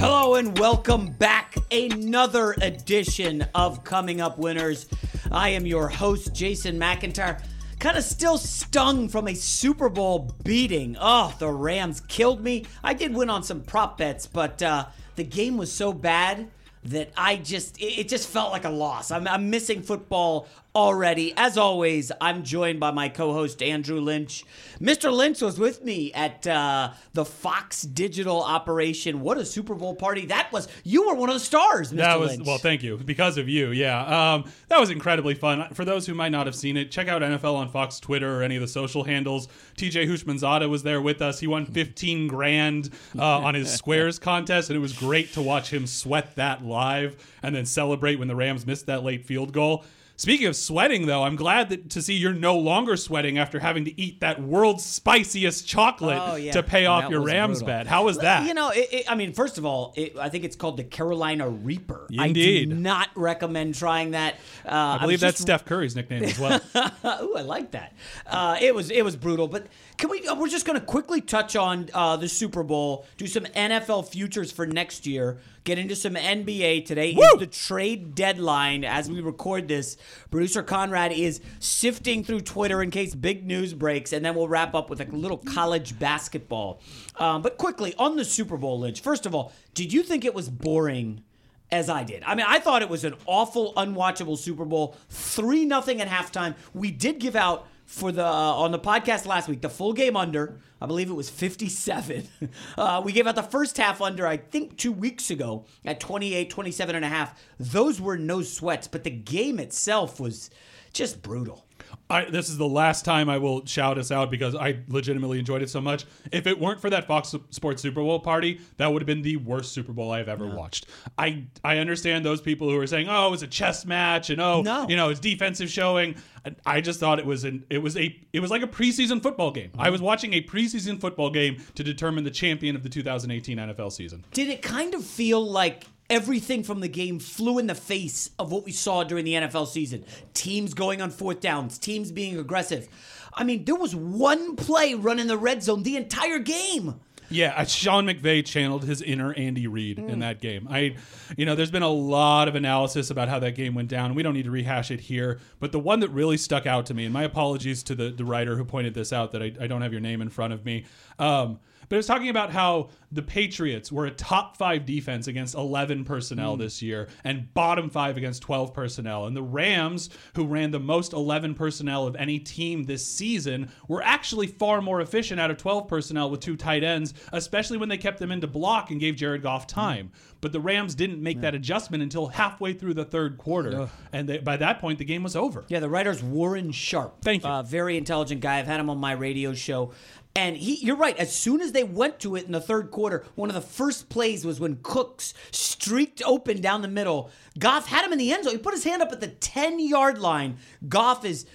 Hello and welcome back. Another edition of Coming Up Winners. I am your host, Jason McIntyre. Kind of still stung from a Super Bowl beating. Oh, the Rams killed me. I did win on some prop bets, but uh, the game was so bad that I just it just felt like a loss. I'm, I'm missing football already. As always, I'm joined by my co-host Andrew Lynch. Mr. Lynch was with me at uh, the Fox Digital operation. What a Super Bowl party that was! You were one of the stars, Mr. That was Lynch. well, thank you because of you. Yeah, um, that was incredibly fun. For those who might not have seen it, check out NFL on Fox Twitter or any of the social handles. TJ Houshmandzadeh was there with us. He won 15 grand uh, on his squares contest, and it was great to watch him sweat that live and then celebrate when the Rams missed that late field goal. Speaking of sweating, though, I'm glad that, to see you're no longer sweating after having to eat that world's spiciest chocolate Oh, yeah. to pay off your Rams brutal. bet. How was that? You know, it, it, I mean, first of all, it, I think it's called the Carolina Reaper. Indeed. I do not recommend trying that. Uh, I believe that's Steph Curry's nickname as well. Ooh, I like that. Uh, it was it was brutal, but can we? Uh, we're just going to quickly touch on uh, the Super Bowl, do some NFL futures for next year, get into some NBA today. Woo! Is the trade deadline as we record this. Producer Conrad is sifting through Twitter in case big news breaks, and then we'll wrap up with a little college basketball. Um, but quickly on the Super Bowl, Lynch. First of all, did you think it was boring? as I did. I mean, I thought it was an awful, unwatchable Super Bowl. Three nothing at halftime. We did give out for the uh, on the podcast last week the full game under. I believe it was 57. Uh, we gave out the first half under, I think, two weeks ago at 28, 27 and a half. Those were no sweats, but the game itself was just brutal. I, this is the last time I will shout us out because I legitimately enjoyed it so much. If it weren't for that Fox Sports Super Bowl party, that would have been the worst Super Bowl I've ever watched. I I understand those people who are saying, "Oh, it was a chess match," and "Oh, No. you know, it's defensive showing." I- I just thought it was an it was a it was like a preseason football game. I was mm-hmm. watching a preseason football game to determine the champion of the 2018 NFL season. Did it kind of feel like everything from the game flew in the face of what we saw during the NFL season? Teams going on fourth downs, teams being aggressive. I mean, there was one play running the red zone the entire game. Yeah, uh, Sean McVay channeled his inner Andy Reid Mm. in that game. I, you know, there's been a lot of analysis about how that game went down. We don't need to rehash it here, but the one that really stuck out to me, and my apologies to the, the writer who pointed this out that I, I don't have your name in front of me. Um, but it was talking about how the Patriots were a top five defense against 11 personnel Mm. this year and bottom five against 12 personnel. And the Rams, who ran the most 11 personnel of any team this season, were actually far more efficient out of 12 personnel with two tight ends, especially when they kept them into block and gave Jared Goff time. But the Rams didn't make that adjustment until halfway through the third quarter. And they, by that point, the game was over. Yeah, the writer's Warren Sharp. Thank you. Uh, very intelligent guy. I've had him on my radio show. And he, you're right. As soon as they went to it in the third quarter, one of the first plays was when Cooks streaked open down the middle. Goff had him in the end zone. He put his hand up at the 10 yard line. Goff is,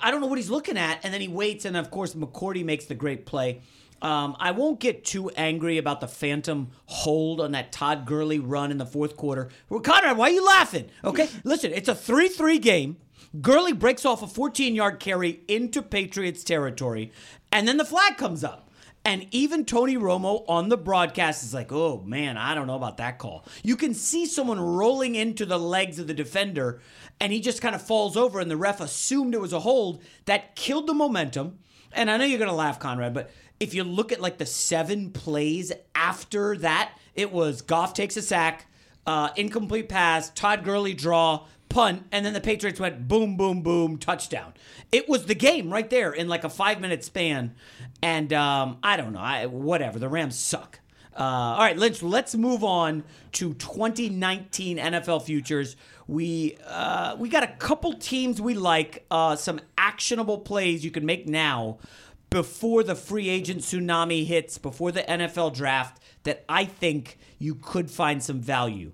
I don't know what he's looking at. And then he waits. And of course, McCourty makes the great play. Um, I won't get too angry about the phantom hold on that Todd Gurley run in the fourth quarter. Well, Conrad, why are you laughing? Okay, listen, it's a 3 3 game. Gurley breaks off a 14 yard carry into Patriots territory, and then the flag comes up. And even Tony Romo on the broadcast is like, oh man, I don't know about that call. You can see someone rolling into the legs of the defender, and he just kind of falls over, and the ref assumed it was a hold that killed the momentum. And I know you're going to laugh, Conrad, but if you look at like the seven plays after that, it was Goff takes a sack, uh, incomplete pass, Todd Gurley draw, punt, and then the Patriots went boom, boom, boom, touchdown. It was the game right there in like a five minute span. And um, I don't know, I, whatever. The Rams suck. Uh, all right, Lynch, let's move on to 2019 NFL futures. We uh, we got a couple teams we like, uh, some actionable plays you can make now before the free agent tsunami hits, before the NFL draft, that I think you could find some value.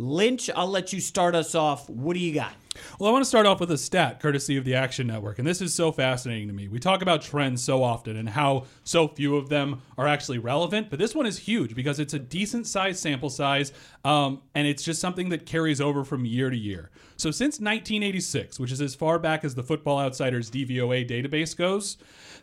Lynch, I'll let you start us off. What do you got? Well, I want to start off with a stat courtesy of the Action Network, and this is so fascinating to me. We talk about trends so often and how so few of them are actually relevant, but this one is huge because it's a decent sized sample size, um, and it's just something that carries over from year to year. So, since 1986, which is as far back as the Football Outsiders DVOA database goes,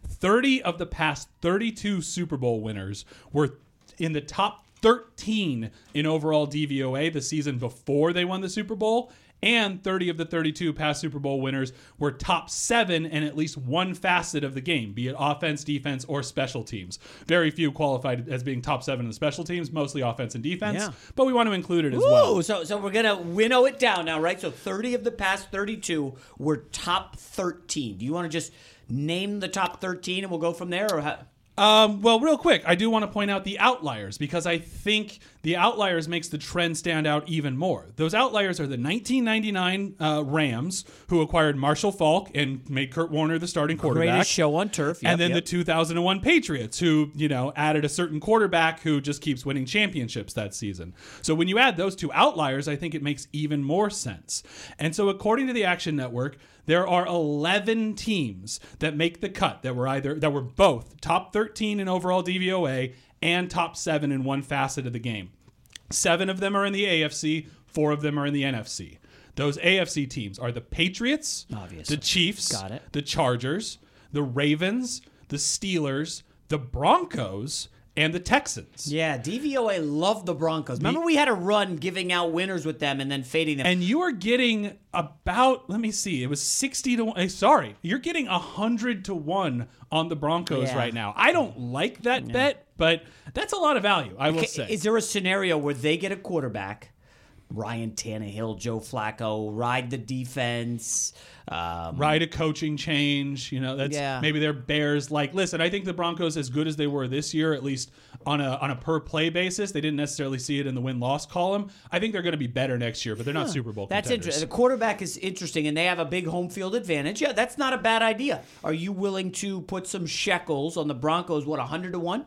30 of the past 32 Super Bowl winners were in the top 13 in overall DVOA the season before they won the Super Bowl. And 30 of the 32 past Super Bowl winners were top seven in at least one facet of the game, be it offense, defense, or special teams. Very few qualified as being top seven in the special teams, mostly offense and defense. Yeah. But we want to include it as Ooh, well. so so we're gonna winnow it down now, right? So 30 of the past 32 were top 13. Do you want to just name the top 13 and we'll go from there, or how? Um, well, real quick, I do want to point out the outliers because I think the outliers makes the trend stand out even more. Those outliers are the 1999 uh, Rams, who acquired Marshall Faulk and made Kurt Warner the starting quarterback. Greatest show on turf. Yep, and then yep. the 2001 Patriots, who, you know, added a certain quarterback who just keeps winning championships that season. So when you add those two outliers, I think it makes even more sense. And so, according to the Action Network, there are 11 teams that make the cut that were either that were both top 13 in overall DVOA and top 7 in one facet of the game. 7 of them are in the AFC, 4 of them are in the NFC. Those AFC teams are the Patriots, Obviously. the Chiefs, Got it. the Chargers, the Ravens, the Steelers, the Broncos, and the Texans. Yeah, DVOA loved the Broncos. Remember, we had a run giving out winners with them and then fading them. And you are getting about, let me see, it was 60 to 1. eh, Sorry, you're getting 100 to 1 on the Broncos Yeah. right now. I don't like that bet, but that's a lot of value, I will say. Is there a scenario where they get a quarterback, Ryan Tannehill, Joe Flacco, ride the defense? Um, Ride a coaching change, you know. That's Yeah. maybe they're Bears. Like, listen, I think the Broncos, as good as they were this year, at least on a on a per play basis, they didn't necessarily see it in the win loss column. I think they're going to be better next year, but they're not Super Bowl. That's contenders. interesting. The quarterback is interesting, and they have a big home field advantage. Yeah, that's not a bad idea. Are you willing to put some shekels on the Broncos? What, hundred to one?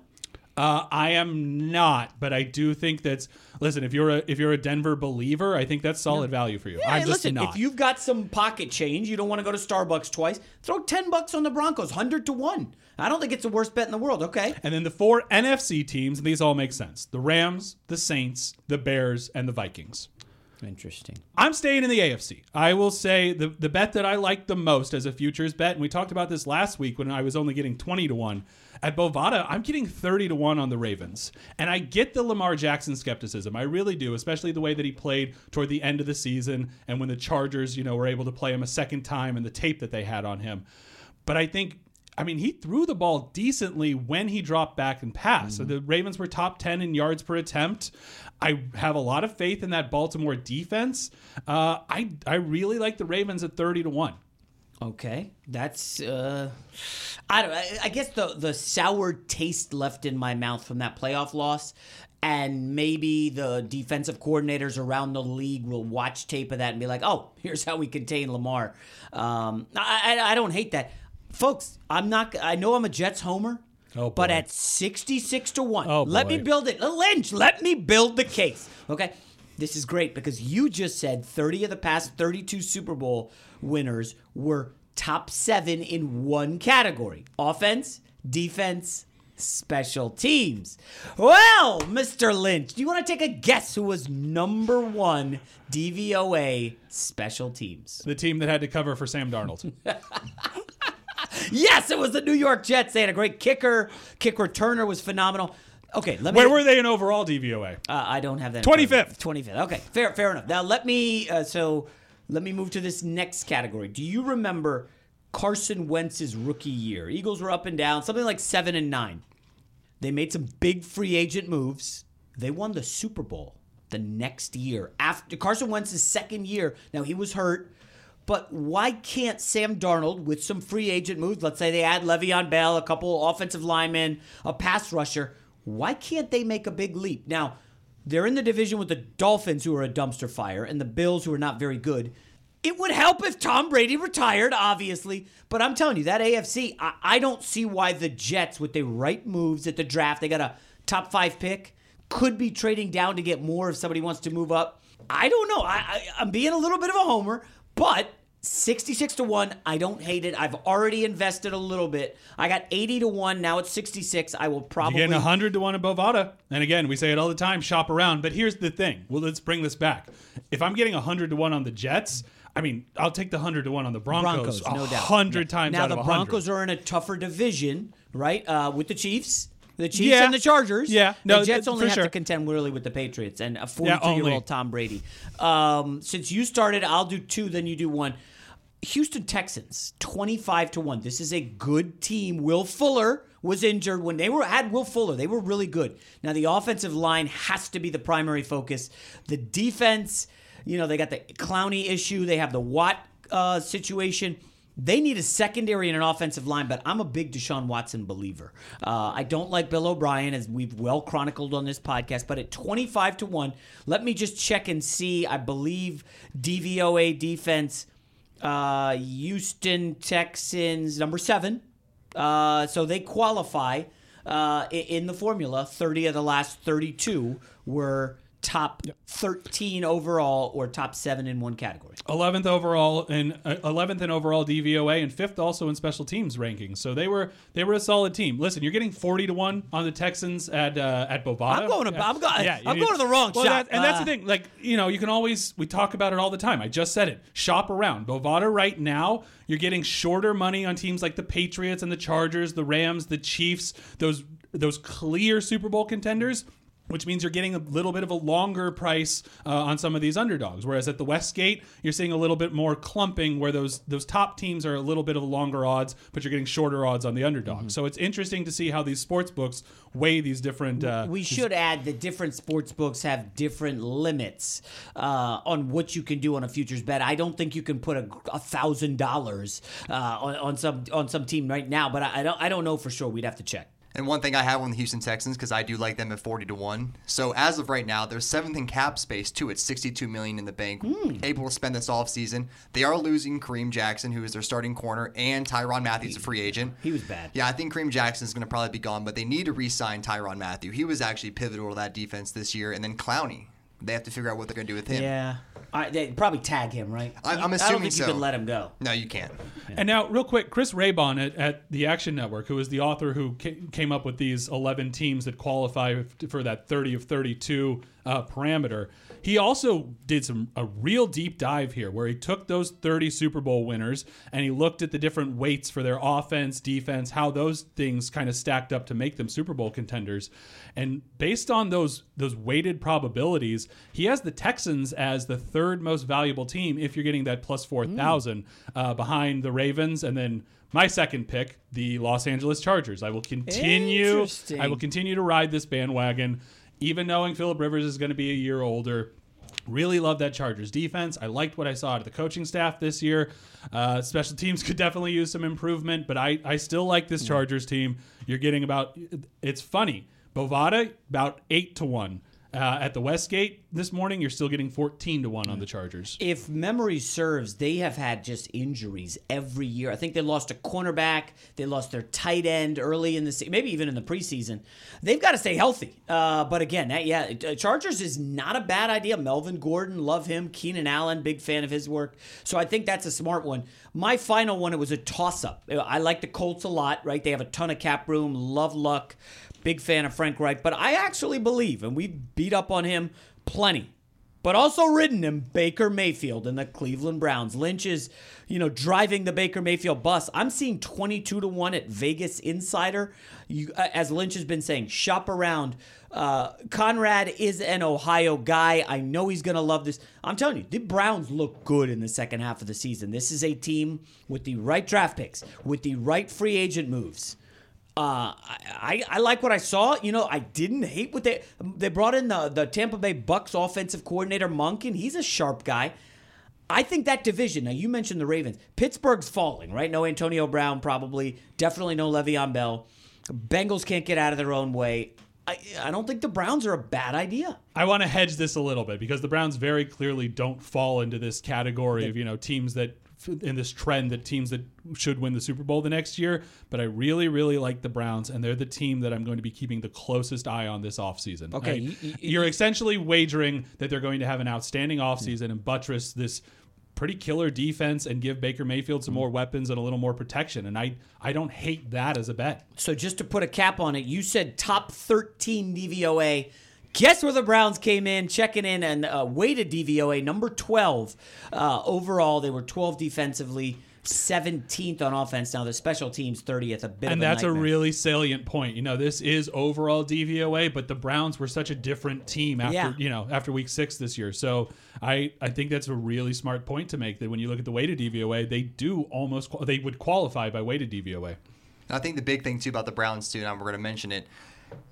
Uh, I am not, but I do think that's. Listen, if you're a if you're a Denver believer, I think that's solid value for you. I'm just listen, not. if you've got some pocket change, you don't want to go to Starbucks twice. Throw ten bucks on the Broncos, hundred to one. I don't think it's the worst bet in the world. Okay. and then the four NFC teams, and these all make sense: the Rams, the Saints, the Bears, and the Vikings. Interesting. I'm staying in the AFC. I will say the the bet that I like the most as a futures bet, and we talked about this last week when I was only getting 20 to 1. At Bovada, I'm getting 30 to 1 on the Ravens. And I get the Lamar Jackson skepticism. I really do, especially the way that he played toward the end of the season and when the Chargers, you know, were able to play him a second time and the tape that they had on him. But I think I mean, he threw the ball decently when he dropped back and passed. So the Ravens were top 10 in yards per attempt. I have a lot of faith in that Baltimore defense. Uh, I, I really like the Ravens at 30 to 1. Okay, that's uh, I don't. I, I guess the the sour taste left in my mouth from that playoff loss, and maybe the defensive coordinators around the league will watch tape of that and be like, "Oh, here's how we contain Lamar." Um, I, I I don't hate that, folks. I'm not. I know I'm a Jets homer. Oh, but at 66 to 1, Oh, let me build it. Lynch, let me build the case. Okay? This is great because you just said 30 of the past 32 Super Bowl winners were top seven in one category offense, defense, special teams. Well, Mr. Lynch, do you want to take a guess who was number one DVOA special teams? The team that had to cover for Sam Darnold. Yes, it was the New York Jets. They had a great kicker. Kick returner was phenomenal. Okay, let me. Where were they in overall DVOA? Uh, I don't have that. of me. 25th. 25th. Okay, fair, fair enough. Now let me. Uh, so let me move to this next category. Do you remember Carson Wentz's rookie year? Eagles were up and down, something like seven and nine. They made some big free agent moves. They won the Super Bowl the next year after Carson Wentz's second year. Now he was hurt. But why can't Sam Darnold, with some free agent moves, let's say they add Le'Veon Bell, a couple offensive linemen, a pass rusher, why can't they make a big leap? Now, they're in the division with the Dolphins, who are a dumpster fire, and the Bills, who are not very good. It would help if Tom Brady retired, obviously. But I'm telling you, that AFC, I, I don't see why the Jets, with the right moves at the draft, they got a top five pick, could be trading down to get more if somebody wants to move up. I don't know. I, I, I'm being a little bit of a homer, but 66 to 1, I don't hate it. I've already invested a little bit. I got 80 to 1, now it's 66. I will You're probably getting 100 to 1 at Bovada. And again, we say it all the time shop around. But here's the thing. Well, let's bring this back. If I'm getting 100 to 1 on the Jets, I mean, I'll take the 100 to 1 on the Broncos, Broncos, no doubt. 100 times Now out the of 100. Broncos are in a tougher division, right? Uh, with the Chiefs. The Chiefs Yeah. and the Chargers. Yeah. No, the Jets only have sure. to contend really with the Patriots and a Yeah, 42 year only. old Tom Brady. Um, since you started, I'll do two, then you do one. Houston Texans, 25 to 1. This is a good team. Will Fuller was injured when they were had Will Fuller. They were really good. Now the offensive line has to be the primary focus. The defense, you know, they got the Clowney issue, they have the Watt uh, situation. They need a secondary and an offensive line, but I'm a big Deshaun Watson believer. Uh, I don't like Bill O'Brien, as we've well chronicled on this podcast, but at 25 to 1, let me just check and see. I believe DVOA defense, uh, Houston Texans, number seven. Uh, so they qualify uh, in the formula. 30 of the last 32 were top 13 overall or top seven in one category. 11th overall in uh, 11th in overall DVOA and fifth also in special teams rankings. So they were they were a solid team. Listen, you're getting 40 to 1 on the Texans at uh, at Bovada. I'm going to- I'm go- you I'm going to the wrong well, shop. that- and that's Uh, the thing. Like, you know, you can always we talk about it all the time. I just said it. Shop around. Bovada right now, you're getting shorter money on teams like the Patriots and the Chargers, the Rams, the Chiefs, those those clear Super Bowl contenders which means you're getting a little bit of a longer price uh, on some of these underdogs. Whereas at the Westgate, you're seeing a little bit more clumping, where those those top teams are a little bit of longer odds, but you're getting shorter odds on the underdog. Mm-hmm. So it's interesting to see how these sports books weigh these different. Uh, we should add that different sports books have different limits uh, on what you can do on a futures bet. I don't think you can put a thousand dollars uh, on on some on some team right now, but I, I don't I don't know for sure. We'd have to check. And one thing I have on the Houston Texans because I do like them at forty to one. So as of right now, they're seventh in cap space too at sixty-two million in the bank, hmm. able to spend this offseason. They are losing Kareem Jackson, who is their starting corner, and Tyrann Matthews, a free agent. He was bad. Yeah, I think Kareem Jackson is going to probably be gone, but they need to re-sign Tyrann Mathieu. He was actually pivotal to that defense this year, and then Clowney. They have to figure out what they're going to do with him. Yeah, I, they probably tag him, right? I- I'm I don't assuming think you so. could let him go. No, you can't. And now, real quick, Chris Raybon at, at the Action Network, who is the author who came up with these 11 teams that qualify for that 30 of 32 uh, parameter, he also did some a real deep dive here, where he took those 30 Super Bowl winners and he looked at the different weights for their offense, defense, how those things kind of stacked up to make them Super Bowl contenders. And based on those those weighted probabilities, he has the Texans as the third most valuable team if you're getting that plus 4,000 uh, behind the Ravens and then my second pick, the Los Angeles Chargers. I will continue I will continue to ride this bandwagon even knowing Philip Rivers is going to be a year older. Really love that Chargers defense. I liked what I saw out of the coaching staff this year. Uh, special teams could definitely use some improvement, but I, I still like this Chargers team. You're getting about, it's funny. Bovada, about 8 to 1. Uh, at the Westgate this morning, you're still getting 14 to 1 on the Chargers. If memory serves, they have had just injuries every year. I think they lost a cornerback, they lost their tight end early in the season, maybe even in the preseason. They've got to stay healthy. Uh, but again, that, yeah, uh, Chargers is not a bad idea. Melvin Gordon, love him. Keenan Allen, big fan of his work. So I think that's a smart one. My final one, it was a toss up. I like the Colts a lot, right? They have a ton of cap room, love Luck. Big fan of Frank Reich, but I actually believe, and we beat up on him plenty, but also ridden him, Baker Mayfield and the Cleveland Browns. Lynch is, you know, driving the Baker Mayfield bus. I'm seeing 22 to 1 at Vegas Insider. You, uh, as Lynch has been saying, shop around. Uh, Conrad is an Ohio guy. I know he's going to love this. I'm telling you, the Browns look good in the second half of the season. This is a team with the right draft picks, with the right free agent moves. Uh, I, I like what I saw. You know, I didn't hate what they they brought in the the Tampa Bay Bucks offensive coordinator Monken. He's a sharp guy. I think that division. Now you mentioned the Ravens. Pittsburgh's falling, right? No Antonio Brown, probably. Definitely no Le'Veon Bell. Bengals can't get out of their own way. I, I don't think the Browns are a bad idea. I want to hedge this a little bit because the Browns very clearly don't fall into this category of you know teams that in this trend that teams that should win the Super Bowl the next year. But I really, really like the Browns, and they're the team that I'm going to be keeping the closest eye on this offseason. Okay, I- you- you- you're essentially wagering that they're going to have an outstanding offseason and buttress this pretty killer defense and give Baker Mayfield some mm. more weapons and a little more protection. And I, I don't hate that as a bet. So just to put a cap on it, you said top 13 DVOA. Guess where the Browns came in, checking in and uh, weighted DVOA number 12 uh, overall. They were 12 defensively, 17th on offense. Now the special teams 30th. A bit and of a that's a really salient point. You know, this is overall DVOA, but the Browns were such a different team after Yeah. you know after week six this year. So I I think that's a really smart point to make. That when you look at the weighted DVOA, they do almost they would qualify by weighted DVOA. I think the big thing too about the Browns too, and we're going to mention it.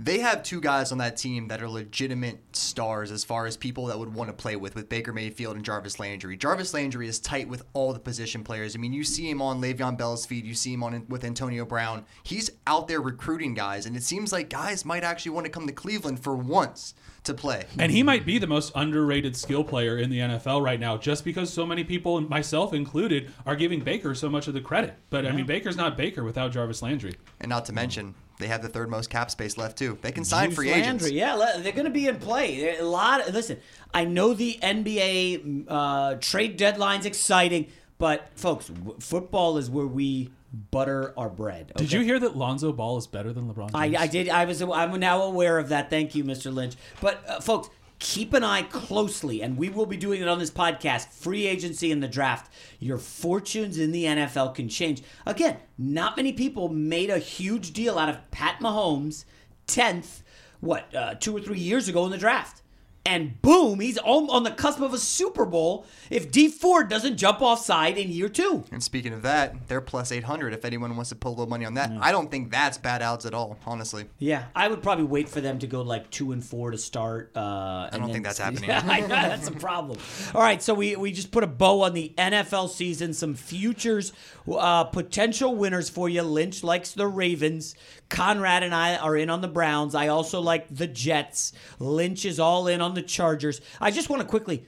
They have two guys on that team that are legitimate stars as far as people that would want to play with, with Baker Mayfield and Jarvis Landry. Jarvis Landry is tight with all the position players. I mean, you see him on Le'Veon Bell's feed, you see him on with Antonio Brown. He's out there recruiting guys, and it seems like guys might actually want to come to Cleveland for once to play. And he might be the most underrated skill player in the NFL right now, just because so many people, myself included, are giving Baker so much of the credit. But I mean, Baker's not Baker without Jarvis Landry. And not to mention, they have the third most cap space left too. They can sign Juice free Landry, agents. Yeah, they're going to be in play. A lot. listen, I know the NBA uh, trade deadline's exciting, but folks, w- football is where we butter our bread. Did you hear that Lonzo Ball is better than LeBron I, James? I did. I was. I'm now aware of that. Thank you, Mr. Lynch. But uh, folks, keep an eye closely, and we will be doing it on this podcast. Free agency and the draft. Your fortunes in the NFL can change. Again, not many people made a huge deal out of Pat Mahomes, tenth, what, uh, two or three years ago in the draft. And boom, he's on, on the cusp of a Super Bowl if Dee Ford doesn't jump offside in year two. And speaking of that, they're plus 800 if anyone wants to put a little money on that. I don't think that's bad odds at all, honestly. Yeah, I would probably wait for them to go like two and four to start. Uh, I don't think that's happening. I know that's a problem. All right, so we we just put a bow on the NFL season. Some futures, uh, potential winners for you. Lynch likes the Ravens. Conrad and I are in on the Browns. I also like the Jets. Lynch is all in on the Chargers. I just want to quickly.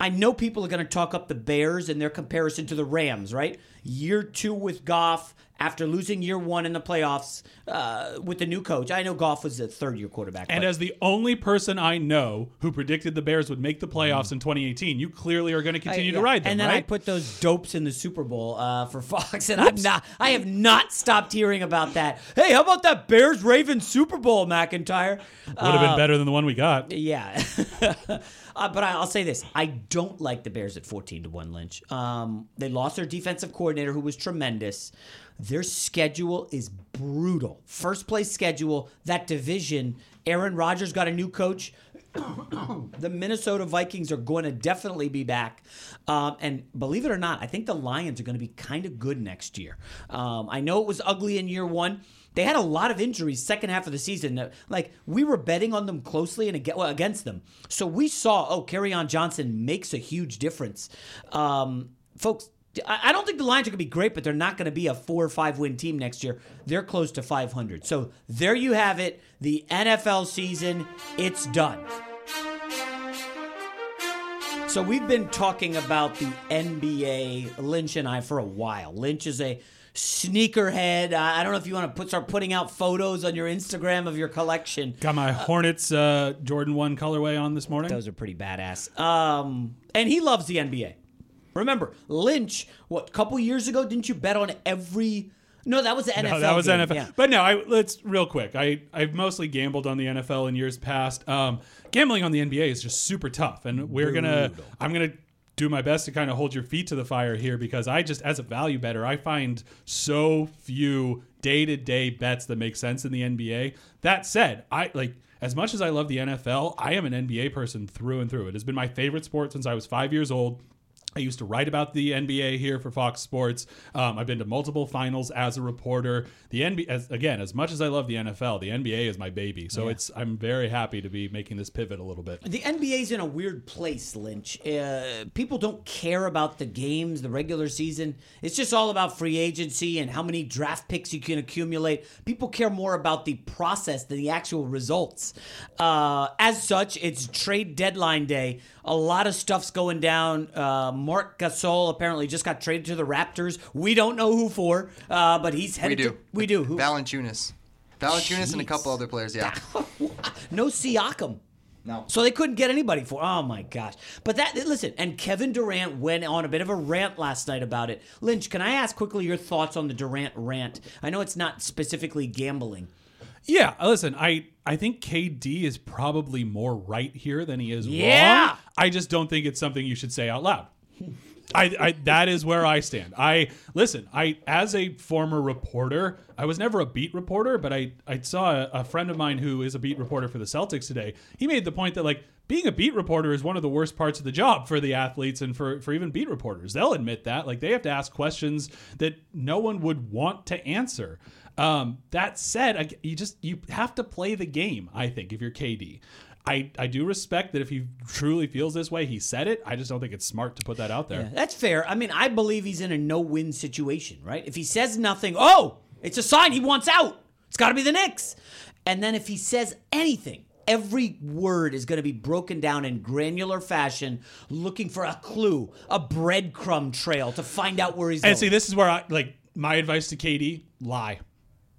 I know people are going to talk up the Bears and their comparison to the Rams, right? Year two with Goff after losing year one in the playoffs uh, with the new coach. I know Goff was a third year quarterback. And but- as the only person I know who predicted the Bears would make the playoffs in 2018, you clearly are going to continue Yeah. to ride them, And then I put those dopes in the Super Bowl uh, for Fox, and I'm not. I have not stopped hearing about that. Hey, how about that Bears Ravens Super Bowl, McIntyre? Would have been better than the one we got. Yeah. uh, but I- I'll say this: I don't like the Bears at fourteen to one. Lynch. Um, they lost their defensive coordinator, who was tremendous. Their schedule is brutal. First place schedule. That division. Aaron Rodgers got a new coach. the Minnesota Vikings are going to definitely be back. Um, and believe it or not, I think the Lions are going to be kind of good next year. Um, I know it was ugly in year one. They had a lot of injuries second half of the season. Like we were betting on them closely and against them. So we saw, oh, on Johnson makes a huge difference. Um, folks, I don't think the Lions are going to be great, but they're not going to be a four or five win team next year. They're close to 500. So there you have it. The NFL season, it's done. So we've been talking about the NBA, Lynch and I, for a while. Lynch is a sneakerhead. I don't know if you want to put start putting out photos on your Instagram of your collection. Got my Hornets uh, Jordan 1 colorway on this morning. Those are pretty badass. Um, and he loves the NBA. Remember, Lynch, what, a couple years ago, didn't you bet on every. No, that was the NFL. No, that was game. NFL. Yeah. But no, I let's real quick. I I've mostly gambled on the NFL in years past. Um, gambling on the NBA is just super tough, and we're gonna. I'm gonna do my best to kind of hold your feet to the fire here because I just, as a value bettor, I find so few day to day bets that make sense in the NBA. That said, I like. As much as I love the NFL, I am an NBA person through and through. It has been my favorite sport since I was five years old. I used to write about the NBA here for Fox Sports. Um, I've been to multiple finals as a reporter. The NBA, as, again, as much as I love the NFL, the NBA is my baby. So it's I'm very happy to be making this pivot a little bit. The NBA's in a weird place, Lynch. Uh, people don't care about the games, the regular season. It's just all about free agency and how many draft picks you can accumulate. People care more about the process than the actual results. Uh, as such, it's trade deadline day. A lot of stuff's going down. Uh, Marc Gasol apparently just got traded to the Raptors. We don't know who for, uh, but he's headed. We headed do. to. We do. Who? Valanciunas. Valanciunas and a couple other players, yeah. no Siakam. No. So they couldn't get anybody for. Oh my gosh! But that listen, and Kevin Durant went on a bit of a rant last night about it. Lynch, can I ask quickly your thoughts on the Durant rant? I know it's not specifically gambling. Yeah, listen, I I think KD is probably more right here than he is Yeah. wrong. I just don't think it's something you should say out loud. I, I that is where I stand. I listen. I as a former reporter, I was never a beat reporter, but I I saw a, a friend of mine who is a beat reporter for the Celtics today. He made the point that like being a beat reporter is one of the worst parts of the job for the athletes and for for even beat reporters. They'll admit that. Like they have to ask questions that no one would want to answer. Um, that said, I, you just you have to play the game. I think if you're KD. I, I do respect that if he truly feels this way, he said it. I just don't think it's smart to put that out there. Yeah, that's fair. I mean, I believe he's in a no-win situation, right? If he says nothing, oh, it's a sign he wants out. It's got to be the Knicks. And then if he says anything, every word is going to be broken down in granular fashion, looking for a clue, a breadcrumb trail to find out where he's And going. see, this is where I like my advice to KD: lie.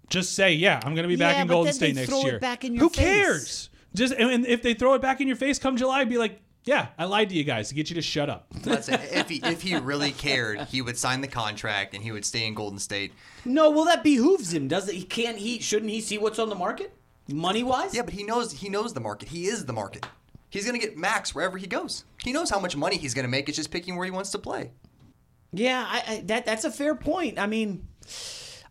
Just say, yeah, I'm going to be back Yeah, in Golden State next throw it year. back in your Who face. cares? Just and and if they throw it back in your face come July, be like, yeah, I lied to you guys to get you to shut up. That's it. If he if he really cared, he would sign the contract and he would stay in Golden State. no, well, that behooves him, does it? He can't. He shouldn't he see what's on the market, money wise? Yeah, but he knows he knows the market. He is the market. He's gonna get max wherever he goes. He knows how much money he's gonna make. It's just picking where he wants to play. Yeah, I, I, that that's a fair point. I mean,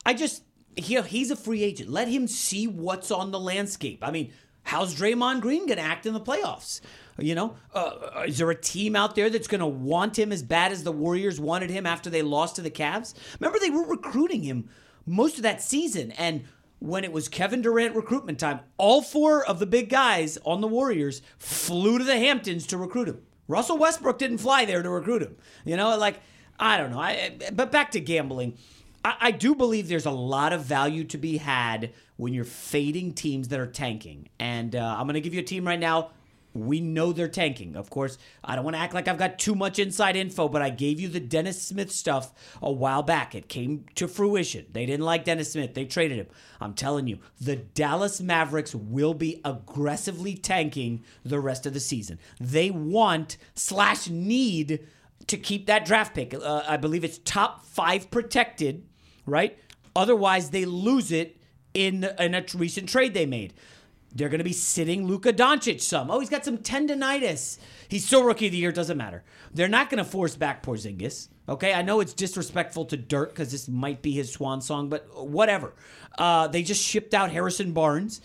I just he, he's a free agent. Let him see what's on the landscape. I mean, how's Draymond Green going to act in the playoffs? You know, uh, is there a team out there that's going to want him as bad as the Warriors wanted him after they lost to the Cavs? Remember, they were recruiting him most of that season, and when it was Kevin Durant recruitment time, all four of the big guys on the Warriors flew to the Hamptons to recruit him. Russell Westbrook didn't fly there to recruit him. You know, like I don't know. I but back to gambling. I, I do believe there's a lot of value to be had when you're fading teams that are tanking. And uh, I'm going to give you a team right now. We know they're tanking. Of course, I don't want to act like I've got too much inside info, but I gave you the Dennis Smith stuff a while back. It came to fruition. They didn't like Dennis Smith. They traded him. I'm telling you, the Dallas Mavericks will be aggressively tanking the rest of the season. They want slash need to keep that draft pick. Uh, I believe it's top five protected, right? Otherwise, they lose it in in a recent trade they made. They're going to be sitting Luka Doncic some. Oh, he's got some tendonitis. He's still rookie of the year. Doesn't matter. They're not going to force back Porzingis. Okay, I know it's disrespectful to Dirk because this might be his swan song, but whatever. Uh, they just shipped out Harrison Barnes.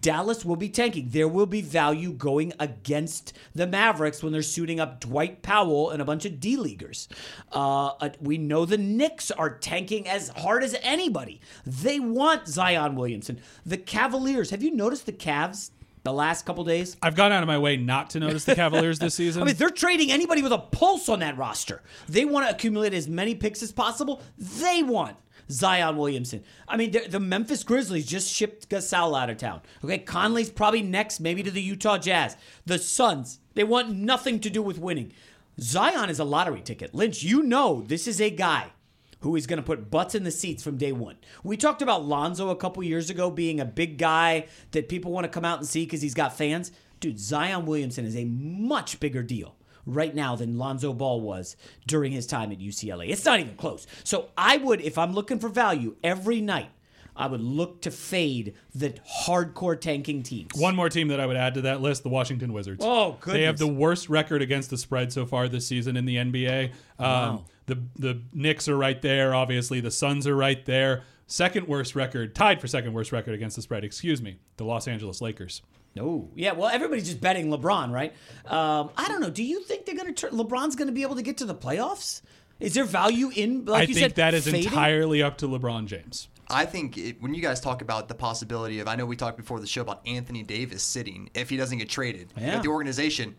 Dallas will be tanking. There will be value going against the Mavericks when they're suiting up Dwight Powell and a bunch of D leaguers. Uh, uh, we know the Knicks are tanking as hard as anybody. They want Zion Williamson. The Cavaliers. Have you noticed the Cavs the last couple days? I've gone out of my way not to notice the Cavaliers this season. I mean, they're trading anybody with a pulse on that roster. They want to accumulate as many picks as possible. They want Zion Williamson. I mean, the Memphis Grizzlies just shipped Gasol out of town. Okay, Conley's probably next, maybe to the Utah Jazz. The Suns, they want nothing to do with winning. Zion is a lottery ticket. Lynch, you know this is a guy who is going to put butts in the seats from day one. We talked about Lonzo a couple years ago being a big guy that people want to come out and see because he's got fans. Dude, Zion Williamson is a much bigger deal right now than Lonzo Ball was during his time at UCLA. It's not even close. So I would, if I'm looking for value every night, I would look to fade the hardcore tanking teams. One more team that I would add to that list: the Washington Wizards. Oh, They have the worst record against the spread so far this season in the NBA. Um, The the Knicks are right there. Obviously, the Suns are right there. Second worst record, tied for second worst record against the spread. Excuse me, the Los Angeles Lakers. No, yeah. Well, everybody's just betting LeBron, right? Um, I don't know. Do you think they're going to? turn LeBron's going to be able to get to the playoffs? Is there value in? Like I you think said, that is fading? entirely up to LeBron James. I think it, when you guys talk about the possibility of, I know we talked before the show about Anthony Davis sitting if he doesn't get traded Yeah. with the organization.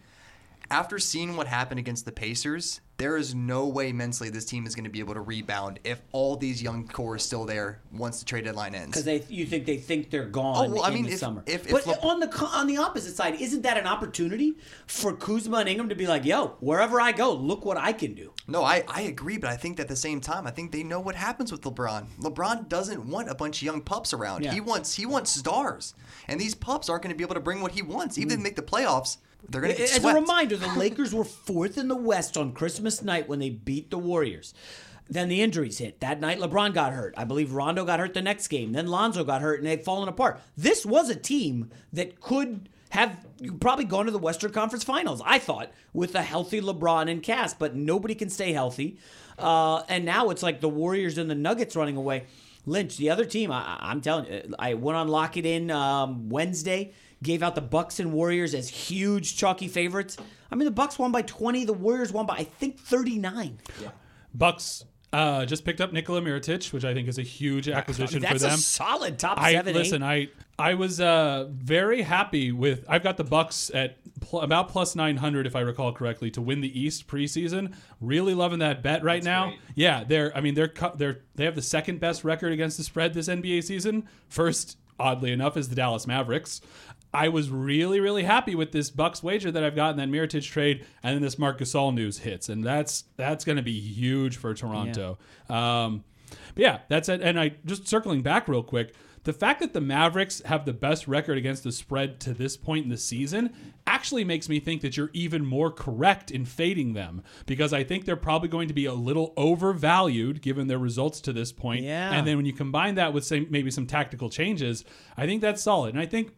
After seeing what happened against the Pacers, there is no way mentally this team is going to be able to rebound if all these young core is still there once the trade deadline ends. because they you think they think they're gone Oh, well, I mean, the if- summer. if- if but Le- on the on the opposite side, isn't that an opportunity for Kuzma and Ingram to be like, "Yo, wherever I go, look what I can do." No, I, I agree, but I think at the same time, I think they know what happens with LeBron. LeBron doesn't want a bunch of young pups around. Yeah. He wants he wants stars, and these pups aren't going to be able to bring what he wants. Even if they make the playoffs, they're going to As swept. a reminder, the Lakers were fourth in the West on Christmas night when they beat the Warriors. Then the injuries hit. That night, LeBron got hurt. I believe Rondo got hurt the next game. Then Lonzo got hurt, and they've fallen apart. This was a team that could have probably gone to the Western Conference Finals. I thought with a healthy LeBron and cast, but nobody can stay healthy. Uh, and now it's like the Warriors and the Nuggets running away. Lynch, the other team, I, I'm telling you, I went on Lock It In um, Wednesday, gave out the Bucks and Warriors as huge chalky favorites. I mean, the Bucks won by 20, the Warriors won by I think 39. Yeah. Bucks uh, just picked up Nikola Mirotic, which I think is a huge acquisition That's for a them. solid top I seven. listen. eight. I I was uh, very happy with. I've got the Bucks at pl- about plus nine hundred, if I recall correctly, to win the East preseason. Really loving that bet right now. great. Yeah, they're. I mean, they're cu- they're they have the second best record against the spread this NBA season. First, oddly enough, is the Dallas Mavericks. I was really, really happy with this Bucks wager that I've gotten that Mirotic trade, and then this Marc Gasol news hits, and that's that's going to be huge for Toronto. Um, but yeah, that's it. And I just circling back real quick, the fact that the Mavericks have the best record against the spread to this point in the season actually makes me think that you're even more correct in fading them because I think they're probably going to be a little overvalued given their results to this point. Yeah. And then when you combine that with say maybe some tactical changes, I think that's solid. And I think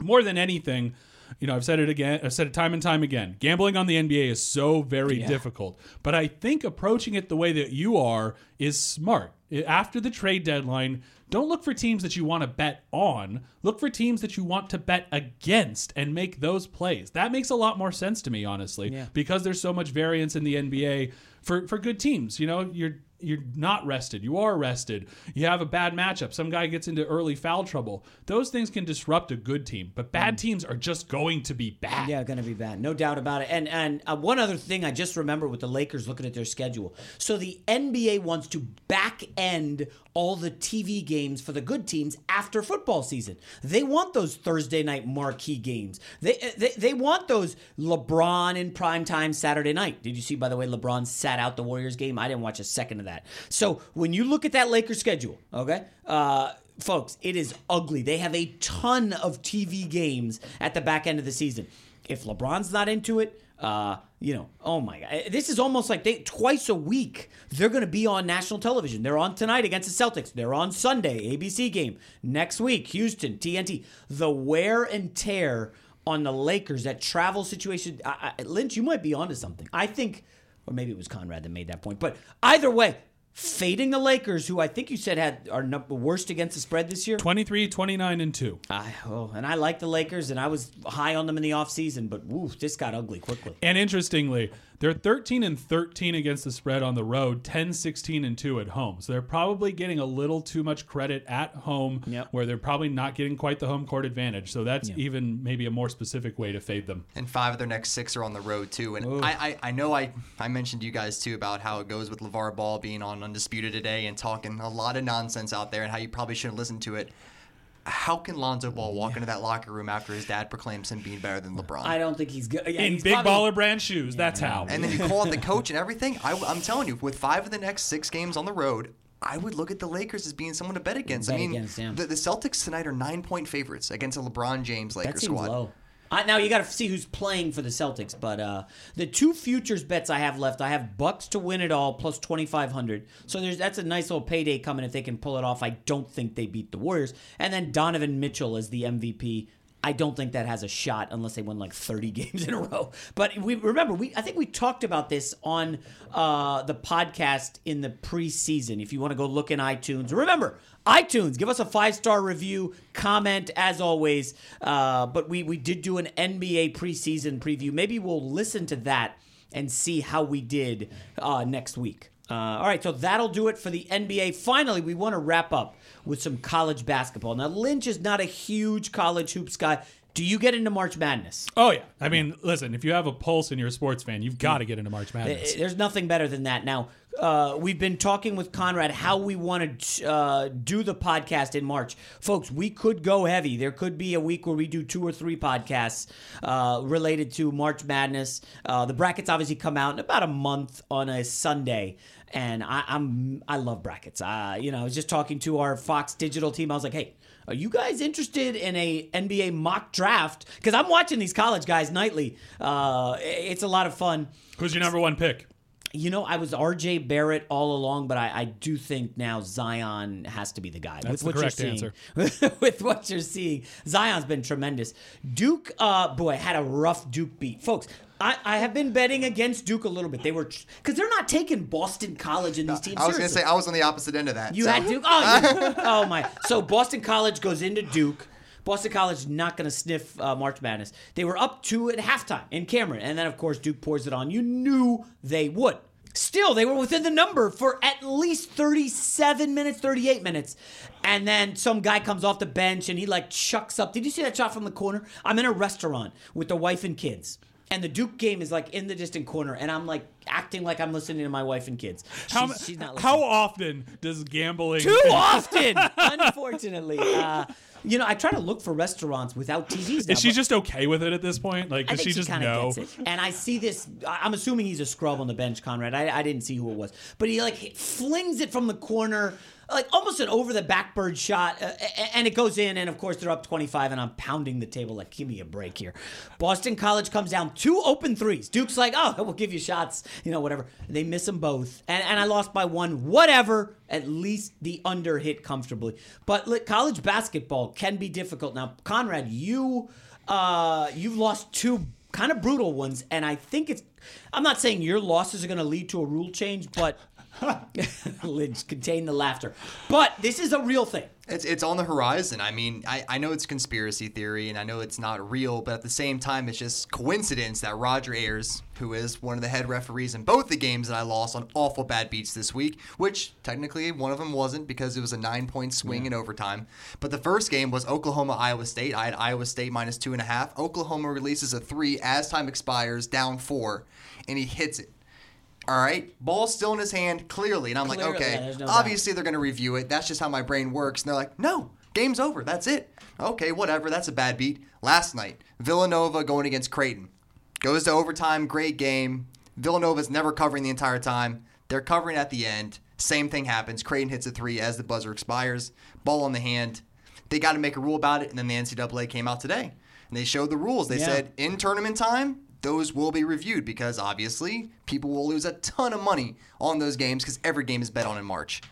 more than anything, you know, I've said it again, I've said it time and time again. Gambling on the NBA is so very difficult. But I think approaching it the way that you are is smart. After the trade deadline, don't look for teams that you want to bet on. Look for teams that you want to bet against and make those plays. That makes a lot more sense to me, honestly, Yeah. because there's so much variance in the NBA for, for good teams. You know, you're you're not rested. You are rested. You have a bad matchup. Some guy gets into early foul trouble. Those things can disrupt a good team, but bad teams are just going to be bad. Yeah, going to be bad, no doubt about it. And and uh, one other thing I just remember with the Lakers looking at their schedule. So the NBA wants to back end all the TV games for the good teams after football season. They want those Thursday night marquee games. They they, they want those LeBron in prime time Saturday night. Did you see by the way LeBron sat out the Warriors game? I didn't watch a second of that. So when you look at that Lakers schedule, okay? Uh folks, it is ugly. They have a ton of TV games at the back end of the season. If LeBron's not into it, uh, you know, oh my god, this is almost like they twice a week they're going to be on national television. They're on tonight against the Celtics. They're on Sunday, ABC game next week, Houston, TNT. The wear and tear on the Lakers, that travel situation. I, I, Lynch, you might be onto something. I think, or maybe it was Conrad that made that point. But either way, fading the Lakers, who I think you said had are num- worst against the spread this year. 23, 29, and 2. I, oh, and I like the Lakers, and I was high on them in the offseason, but woo, this got ugly quickly. And interestingly, they're 13 and 13 against the spread on the road, 10, 16, and 2 at home. So they're probably getting a little too much credit at home, Yep. where they're probably not getting quite the home court advantage. So that's even maybe a more specific way to fade them. And five of their next six are on the road too. And I, I, I know I, I mentioned you guys too about how it goes with LeVar Ball being on Undisputed today and talking a lot of nonsense out there and how you probably shouldn't listen to it. How can Lonzo Ball walk into that locker room after his dad proclaims him being better than LeBron? I don't think he's good. Yeah, In he's big probably- baller brand shoes, that's how. and then you call out the coach and everything. I, am telling you, with five of the next six games on the road, I would look at the Lakers as being someone to bet against. I mean, against, the, the Celtics tonight are nine point favorites against a LeBron James That Lakers squad. low. I, now you got to see who's playing for the Celtics, but uh, the two futures bets I have left, I have Bucks to win it all plus twenty five hundred. So there's that's a nice little payday coming if they can pull it off. I don't think they beat the Warriors, and then Donovan Mitchell as the MVP. I don't think that has a shot unless they win like 30 games in a row. But we remember we I think we talked about this on uh, the podcast in the preseason. If you want to go look in iTunes, remember iTunes, give us a five star review, comment as always. Uh, but we we did do an NBA preseason preview. Maybe we'll listen to that and see how we did uh, next week. Uh, all right, so that'll do it for the NBA. Finally, we want to wrap up with some college basketball. Now, Lynch is not a huge college hoops guy. Do you get into March Madness? oh, yeah. I mean, listen, if you have a pulse and you're a sports fan, you've got to get into March Madness. There's nothing better than that. Now, uh, we've been talking with Conrad how we want to uh, do the podcast in March. Folks, we could go heavy. There could be a week where we do two or three podcasts uh, related to March Madness. Uh, the brackets obviously come out in about a month on a Sunday. And I, I'm I love brackets. Uh, you know, I was just talking to our Fox Digital team. I was like, "Hey, are you guys interested in a NBA mock draft? Because I'm watching these college guys nightly. Uh, it's a lot of fun. Who's your number one pick? You know, I was R.J. Barrett all along, but I, I do think now Zion has to be the guy. That's with the what correct you're seeing, with what you're seeing, Zion's been tremendous. Duke, uh, boy, had a rough Duke beat, folks. I, I have been betting against Duke a little bit. They were because they're not taking Boston College in these teams. I was going to say I was on the opposite end of that. You so- had Duke. Oh, oh my! So Boston College goes into Duke. Boston College not going to sniff uh, March Madness. They were up two at halftime in Cameron, and then of course Duke pours it on. You knew they would. Still, they were within the number for at least 37 minutes, 38 minutes. And then some guy comes off the bench and he like chucks up. Did you see that shot from the corner? I'm in a restaurant with the wife and kids. And the Duke game is like in the distant corner, and I'm like acting like I'm listening to my wife and kids. She's, How, she's not listening. how often does gambling? Too often, unfortunately. Uh, you know, I try to look for restaurants without TVs. Now, Is she just okay with it at this point? Like, does she she just kind know? of gets it. And I see this. I'm assuming he's a scrub on the bench, Conrad. I, I didn't see who it was, but he like flings it from the corner, like almost an over the backbird shot, uh, and it goes in. And of course, they're up 25, and I'm pounding the table like, give me a break here. Boston College comes down two open threes. Duke's like, oh, we'll give you shots, you know, whatever. They miss them both, and, and I lost by one. Whatever. At least the under hit comfortably. But college basketball can be difficult. Now, Conrad, you uh, you've lost two kind of brutal ones, and I think it's. I'm not saying your losses are going to lead to a rule change, but Lynch contain the laughter. But this is a real thing. It's it's on the horizon. I mean, I, I know it's conspiracy theory and I know it's not real, but at the same time, it's just coincidence that Roger Ayers, who is one of the head referees in both the games that I lost on awful bad beats this week, which technically one of them wasn't because it was a nine point swing in overtime. But the first game was Oklahoma Iowa State. I had Iowa State minus two and a half. Oklahoma releases a three as time expires, down four, and he hits it. All right, ball's still in his hand, clearly, and I'm Clearly, like, okay, no doubt. obviously they're going to review it. That's just how my brain works. And they're like, no, game's over. That's it. Okay, whatever. That's a bad beat. Last night, Villanova going against Creighton. Goes to overtime. Great game. Villanova's never covering the entire time. They're covering at the end. Same thing happens. Creighton hits a three as the buzzer expires. Ball on the hand. They got to make a rule about it. And then the NCAA came out today. And they showed the rules. They Yeah. said in tournament time, those will be reviewed because obviously people will lose a ton of money on those games because every game is bet on in March.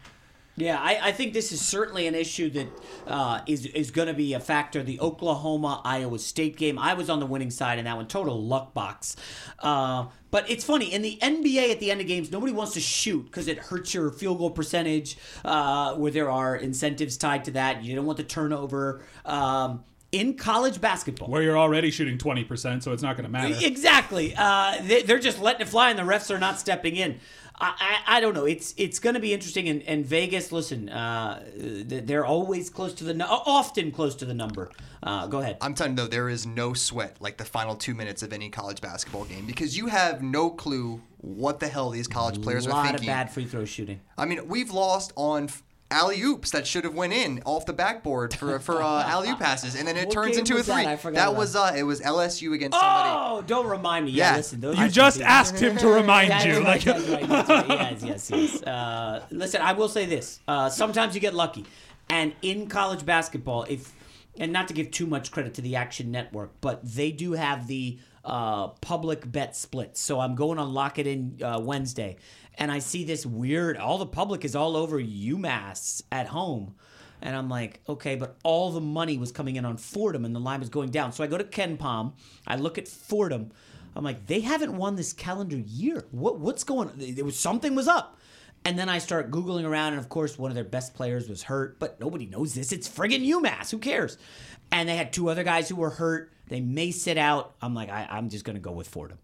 Yeah, I, I think this is certainly an issue that uh, is is going to be a factor. The Oklahoma Iowa State game, I was on the winning side in that one, total luck box. Uh, but it's funny in the NBA at the end of games, nobody wants to shoot because it hurts your field goal percentage. Uh, where there are incentives tied to that, you don't want the turnover. Um, in college basketball, Where you're already shooting 20%, so it's not going to matter. Exactly. Uh, they, they're just letting it fly, and the refs are not stepping in. I, I, I don't know. It's it's going to be interesting. And, and Vegas, listen, uh, they're always close to the nu- often close to the number. Uh, go ahead. I'm telling you though, there is no sweat like the final two minutes of any college basketball game because you have no clue what the hell these college players are thinking. a lot of bad free throw shooting. I mean, we've lost on alley oops that should have went in off the backboard for for uh, alley oop passes, and then it What turns game into was a that? three. I forgot about was uh, it was LSU against somebody. Oh, don't remind me. Yeah, Yeah. listen. Those You are just some asked him to remind That is you. right, Like, that's right, that's right. Yes, yes, yes. Uh, listen, I will say this. Uh, sometimes you get lucky. And in college basketball, if and not to give too much credit to the Action Network, but they do have the uh, public bet splits. So I'm going on Lock It In uh, Wednesday, and I see this weird. All the public is all over UMass at home. And I'm like, okay, but all the money was coming in on Fordham and the line was going down. So I go to KenPom. I look at Fordham. I'm like, they haven't won this calendar year. What what's going on? Was something was up. And then I start Googling around, and of course, one of their best players was hurt, but nobody knows this. It's friggin' UMass. Who cares? And they had two other guys who were hurt. They may sit out. I'm like, I, I'm just going to go with Fordham.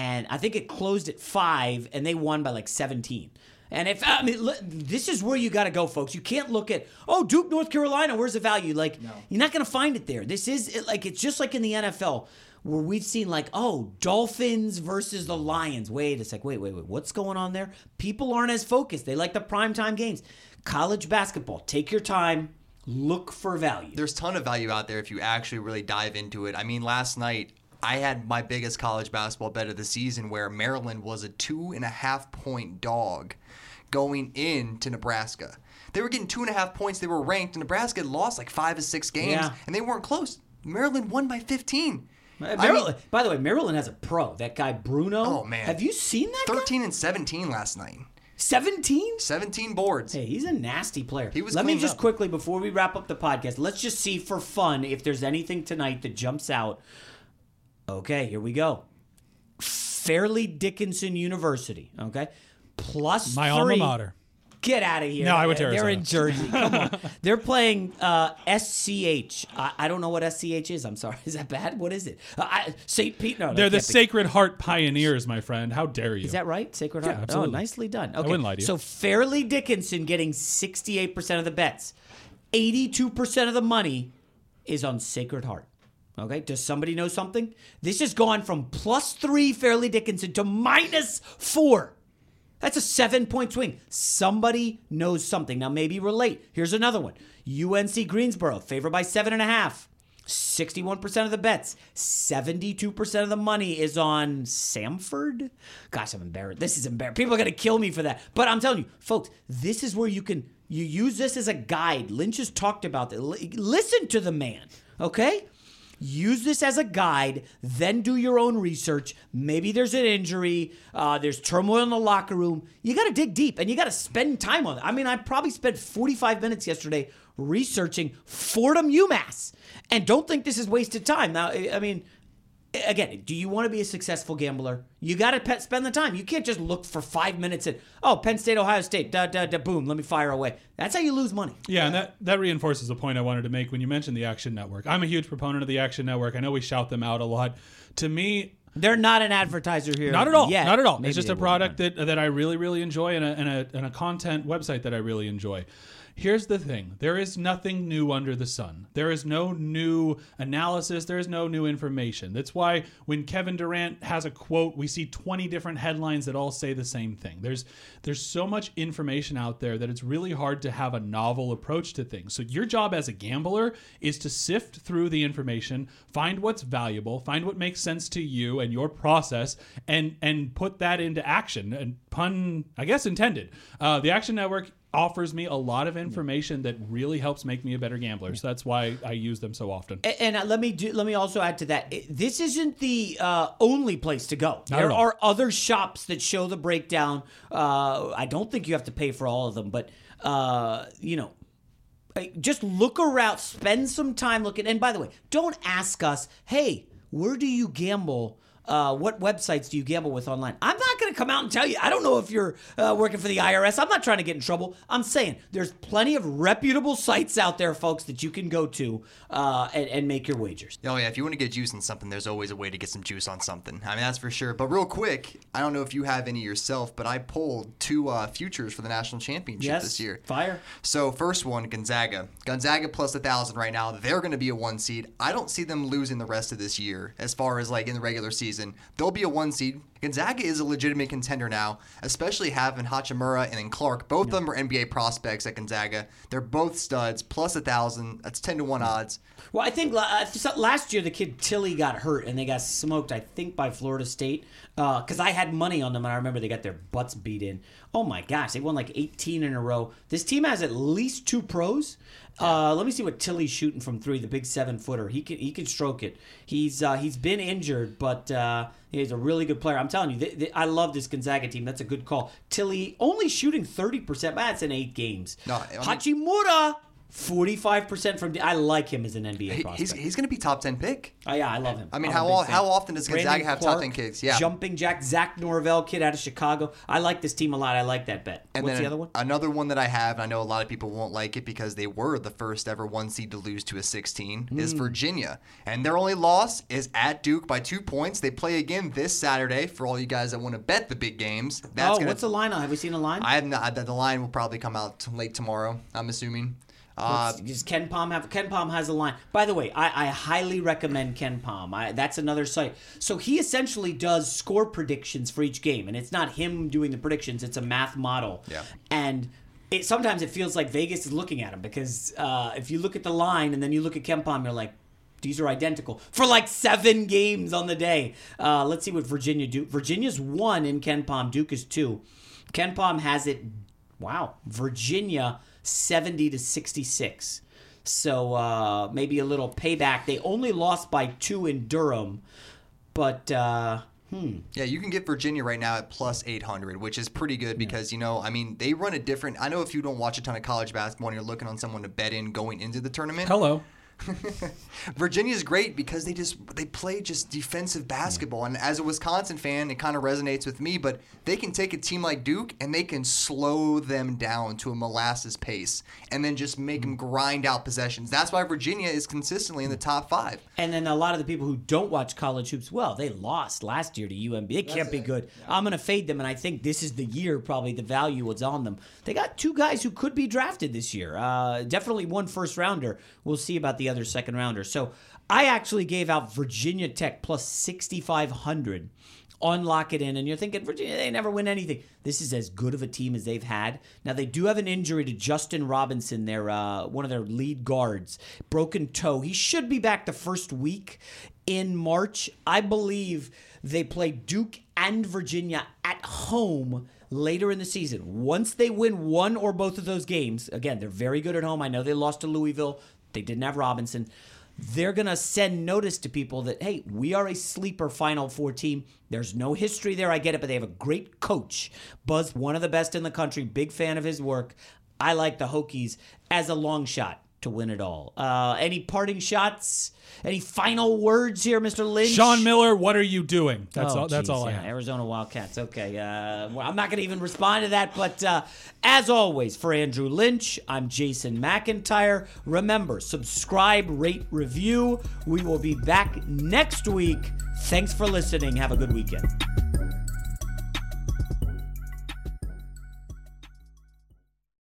And I think it closed at five, and they won by like 17. And if I mean, li- this is where you got to go, folks. You can't look at oh Duke, North Carolina. Where's the value? Like you're not going to find it there. This is like it's just like in the NFL where we've seen like oh Dolphins versus the Lions. Wait it's like Wait, wait, wait. What's going on there? People aren't as focused. They like the primetime games. College basketball. Take your time. Look for value. There's a ton of value out there if you actually really dive into it. I mean, last night I had my biggest college basketball bet of the season where Maryland was a two and a half point dog going into Nebraska. They were getting two and a half points. They were ranked. and Nebraska had lost like five or six games, Yeah. and they weren't close. Maryland won by 15. Uh, I Maryland, mean, by the way, Maryland has a pro. That guy Bruno. Oh, man. have you seen that? guy? 13 and 17 last night. 17? 17 boards. Hey, he's a nasty player. He was Let me just up. quickly before we wrap up the podcast, let's just see for fun if there's anything tonight that jumps out. Okay, here we go. Fairleigh Dickinson University. Okay, plus My three. alma mater. Get out of here. No, I went to They're in Jersey. Come on. They're playing uh, SCH. I, I don't know what SCH is. I'm sorry. Is that bad? What is it? Uh, I, St. Pete. No, They're the. Sacred Heart Pioneers, my friend. How dare you? Is that right? Sacred Heart. absolutely. Oh, nicely done. Okay. wouldn't lie to you. So Fairleigh Dickinson getting 68% of the bets. 82% of the money is on Sacred Heart. Okay. Does somebody know something? This has gone from plus three Fairleigh Dickinson to minus four. That's a seven point swing. Somebody knows something. Now, maybe relate. Here's another one UNC Greensboro, favored by seven and a half. 61% of the bets, 72% of the money is on Samford. Gosh, I'm embarrassed. This is embarrassing. People are going to kill me for that. But I'm telling you, folks, this is where you can you use this as a guide. Lynch has talked about that. Li- Listen to the man, okay? Use this as a guide, then do your own research. Maybe there's an injury, uh, there's turmoil in the locker room. You got to dig deep and you got to spend time on it. I mean, I probably spent 45 minutes yesterday researching Fordham UMass. And don't think this is wasted time. Now, I I mean, again, do you want to be a successful gambler? You got to pe- spend the time. You can't just look for five minutes at, oh, Penn State, Ohio State, da, da, da, boom, let me fire away. That's how you lose money. Yeah, and that, that reinforces a point I wanted to make when you mentioned the Action Network. I'm a huge proponent of the Action Network. I know we shout them out a lot. To me, They're not an advertiser here. Not at all. yet. Not at all. Maybe it's just a product that that I really really enjoy and a, and a and a content website that I really enjoy. Here's the thing: there is nothing new under the sun. There is no new analysis. There is no new information. That's why when Kevin Durant has a quote, we see 20 different headlines that all say the same thing. There's there's so much information out there that it's really hard to have a novel approach to things. So your job as a gambler is to sift through the information, find what's valuable, find what makes sense to you and your process, and and put that into action. And pun, I guess intended. Uh, the Action Network offers me a lot of information that really helps make me a better gambler. So that's why I use them so often. A- And uh, let me do, let me also add to that. This isn't the uh, only place to go. Not there are other shops that show the breakdown. Uh, I don't think you have to pay for all of them, but uh, you know, just look around, spend some time looking. And by the way, don't ask us, hey, where do you gamble? Uh, what websites do you gamble with online? I'm not going to come out and tell you. I don't know if you're uh, working for the IRS. I'm not trying to get in trouble. I'm saying there's plenty of reputable sites out there, folks, that you can go to uh, and, and make your wagers. Oh yeah, if you want to get juice on something, there's always a way to get some juice on something. I mean that's for sure. But real quick, I don't know if you have any yourself, but I pulled two uh, futures for the national championship Yes, this year. fire. So first one, Gonzaga. Gonzaga plus a thousand right now. They're going to be a one seed. I don't see them losing the rest of this year as far as like in the regular season. They'll be a one seed. Gonzaga is a legitimate contender now, especially having Hachimura and then Clarke. Both of them are NBA prospects at Gonzaga. They're both studs. Plus a thousand. That's ten to one odds. Well, I think uh, last year the kid Tillie got hurt and they got smoked. I think by Florida State because I had money on them and I remember they got their butts beat in. Oh my gosh, they won like 18 in a row. This team has at least two pros. Uh, let me see what Tillie's shooting from three. The big seven footer. He can he can stroke it. He's uh, he's been injured, but uh, he's a really good player. I'm telling you, I love this Gonzaga team. That's a good call. Tilly only shooting 30 percent. That's in eight games. No, I mean- Hachimura. 45% from I like him as an NBA He- prospect. he's he's going to be top ten pick. Oh yeah, I love him. I mean, I'm how big al- fan. how often does Gonzaga Brandon have top 10 kids? Yeah. Jumping Jack, Zach Norvell, kid out of Chicago. I like this team a lot. I like that bet. And What's the other one? Another one that I have, and I know a lot of people won't like it because they were the first ever one seed to lose to a 16, Hmm. is Virginia. And their only loss is at Duke by two points. They play again this Saturday for all you guys that want to bet the big games. That's oh, gonna, what's the line on? Have we seen a line? I have not, the line will probably come out late tomorrow, I'm assuming. Uh, Does KenPom have? KenPom has a line. By the way, I, I highly recommend KenPom. I, that's another site. So he essentially does score predictions for each game, and it's not him doing the predictions. It's a math model. Yeah. And it sometimes it feels like Vegas is looking at him because uh, if you look at the line and then you look at KenPom, you're like. These are identical for like seven games on the day. Uh, let's see what Virginia do. Virginia's one in KenPom. Duke is two. KenPom has it. Wow, Virginia seventy to sixty six. So uh, maybe a little payback. They only lost by two in Durham, but uh, Yeah, you can get Virginia right now at plus 800, which is pretty good because, you know, I mean, they run a different. I know if you don't watch a ton of college basketball and you're looking on someone to bet in going into the tournament, Hello. Virginia's great because they just they play just defensive basketball, and as a Wisconsin fan, it kind of resonates with me. But they can take a team like Duke and they can slow them down to a molasses pace, and then just make them grind out possessions. That's why Virginia is consistently in the top five. And then a lot of the people who don't watch college hoops, well, they lost last year to UMB. It can't be good. I'm going to fade them, and I think this is the year probably the value was on them. They got two guys who could be drafted this year. Uh, definitely one first rounder. We'll see about the other second rounder. So I actually gave out Virginia Tech plus 6,500 on Lock It In, and you're thinking, Virginia, they never win anything. This is as good of a team as they've had. Now, they do have an injury to Justin Robinson, their, uh, one of their lead guards, broken toe. He should be back the first week in March. I believe they play Duke and Virginia at home later in the season. Once they win one or both of those games, again, they're very good at home. I know they lost to Louisville, they didn't have Robinson they're going to send notice to people that, hey, we are a sleeper Final Four team. There's no history there. I get it, but they have a great coach. Buzz, one of the best in the country, big fan of his work. I like the Hokies as a long shot to win it all. Uh, any parting shots? Any final words here, Mr. Lynch? Sean Miller, what are you doing? That's Oh, all. That's geez, all I yeah, have. Arizona Wildcats. Okay. Uh, well, I'm not going to even respond to that. But uh, as always, for Andrew Lynch, I'm Jason McIntyre. Remember, subscribe, rate, review. We will be back next week. Thanks for listening. Have a good weekend.